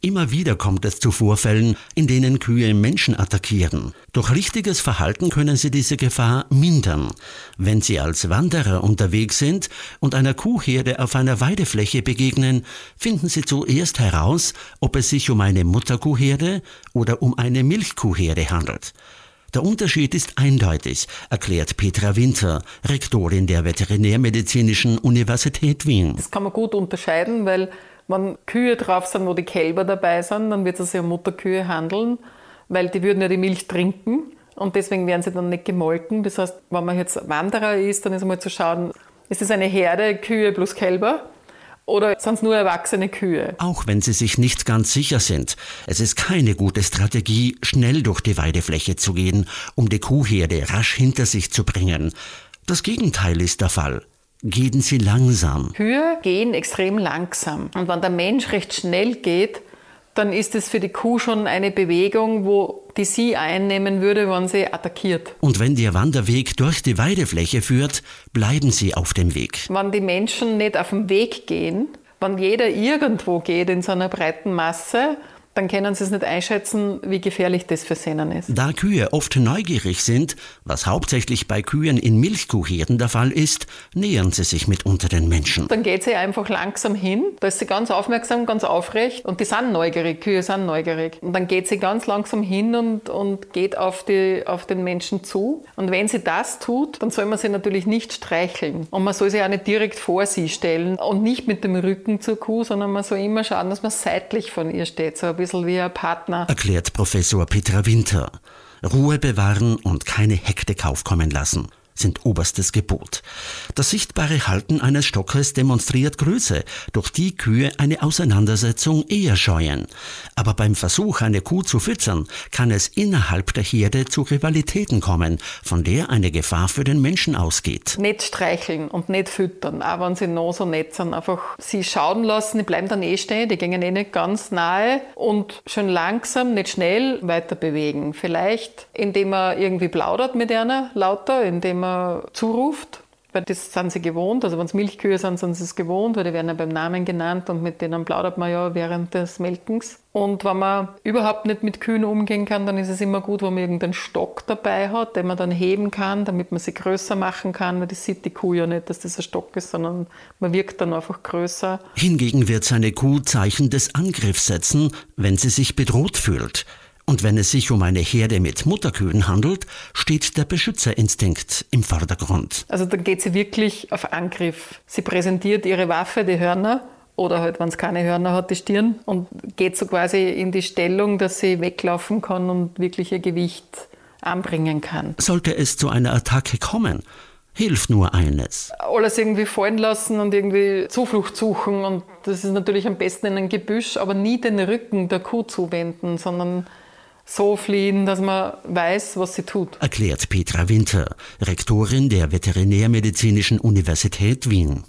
Immer wieder kommt es zu Vorfällen, in denen Kühe Menschen attackieren. Durch richtiges Verhalten können sie diese Gefahr mindern. Wenn sie als Wanderer unterwegs sind und einer Kuhherde auf einer Weidefläche begegnen, finden sie zuerst heraus, ob es sich um eine Mutterkuhherde oder um eine Milchkuhherde handelt. Der Unterschied ist eindeutig, erklärt Petra Winter, Rektorin der Veterinärmedizinischen Universität Wien. Das kann man gut unterscheiden, weil wenn Kühe drauf sind, wo die Kälber dabei sind, dann wird es um Mutterkühe handeln, weil die würden ja die Milch trinken und deswegen werden sie dann nicht gemolken. Das heißt, wenn man jetzt Wanderer ist, dann ist einmal zu schauen, ist es eine Herde Kühe plus Kälber oder sind es nur erwachsene Kühe? Auch wenn sie sich nicht ganz sicher sind, es ist keine gute Strategie, schnell durch die Weidefläche zu gehen, um die Kuhherde rasch hinter sich zu bringen. Das Gegenteil ist der Fall gehen sie langsam. Kühe gehen extrem langsam. Und wenn der Mensch recht schnell geht, dann ist es für die Kuh schon eine Bewegung, wo die sie einnehmen würde, wenn sie attackiert. Und wenn der Wanderweg durch die Weidefläche führt, bleiben sie auf dem Weg. Wenn die Menschen nicht auf dem Weg gehen, wenn jeder irgendwo geht in so einer breiten Masse, dann können sie es nicht einschätzen, wie gefährlich das für sie ist. Da Kühe oft neugierig sind, was hauptsächlich bei Kühen in Milchkuhherden der Fall ist, nähern sie sich mitunter den Menschen. Dann geht sie einfach langsam hin, da ist sie ganz aufmerksam, ganz aufrecht und die sind neugierig, Kühe sind neugierig. Und dann geht sie ganz langsam hin und, und geht auf, die, auf den Menschen zu. Und wenn sie das tut, dann soll man sie natürlich nicht streicheln. Und man soll sie auch nicht direkt vor sie stellen und nicht mit dem Rücken zur Kuh, sondern man soll immer schauen, dass man seitlich von ihr steht, so ein bisschen bisschen wie ein Partner. Erklärt Professor Petra Winter. Ruhe bewahren und keine Hektik aufkommen lassen sind oberstes Gebot. Das sichtbare Halten eines Stockes demonstriert Größe, durch die Kühe eine Auseinandersetzung eher scheuen. Aber beim Versuch, eine Kuh zu füttern, kann es innerhalb der Herde zu Rivalitäten kommen, von der eine Gefahr für den Menschen ausgeht. Nicht streicheln und nicht füttern, auch wenn sie noch so nett sind. Einfach sie schauen lassen, die bleiben dann eh stehen, die gehen eh nicht ganz nahe und schön langsam, nicht schnell weiter bewegen. Vielleicht indem man irgendwie plaudert mit einer lauter, indem man man zuruft. Weil das sind sie gewohnt, also wenn es Milchkühe sind, sind sie es gewohnt, weil die werden ja beim Namen genannt und mit denen plaudert man ja während des Melkens. Und wenn man überhaupt nicht mit Kühen umgehen kann, dann ist es immer gut, wenn man irgendeinen Stock dabei hat, den man dann heben kann, damit man sie größer machen kann, weil das sieht die Kuh ja nicht, dass das ein Stock ist, sondern man wirkt dann einfach größer. Hingegen wird seine Kuh Zeichen des Angriffs setzen, wenn sie sich bedroht fühlt. Und wenn es sich um eine Herde mit Mutterkühen handelt, steht der Beschützerinstinkt im Vordergrund. Also dann geht sie wirklich auf Angriff. Sie präsentiert ihre Waffe, die Hörner, oder halt, wenn es keine Hörner hat, die Stirn und geht so quasi in die Stellung, dass sie weglaufen kann und wirklich ihr Gewicht anbringen kann. Sollte es zu einer Attacke kommen, hilft nur eines. Alles irgendwie fallen lassen und irgendwie Zuflucht suchen und das ist natürlich am besten in ein Gebüsch, aber nie den Rücken der Kuh zuwenden, sondern so fliehen, dass man weiß, was sie tut. Erklärt Petra Winter, Rektorin der Veterinärmedizinischen Universität Wien.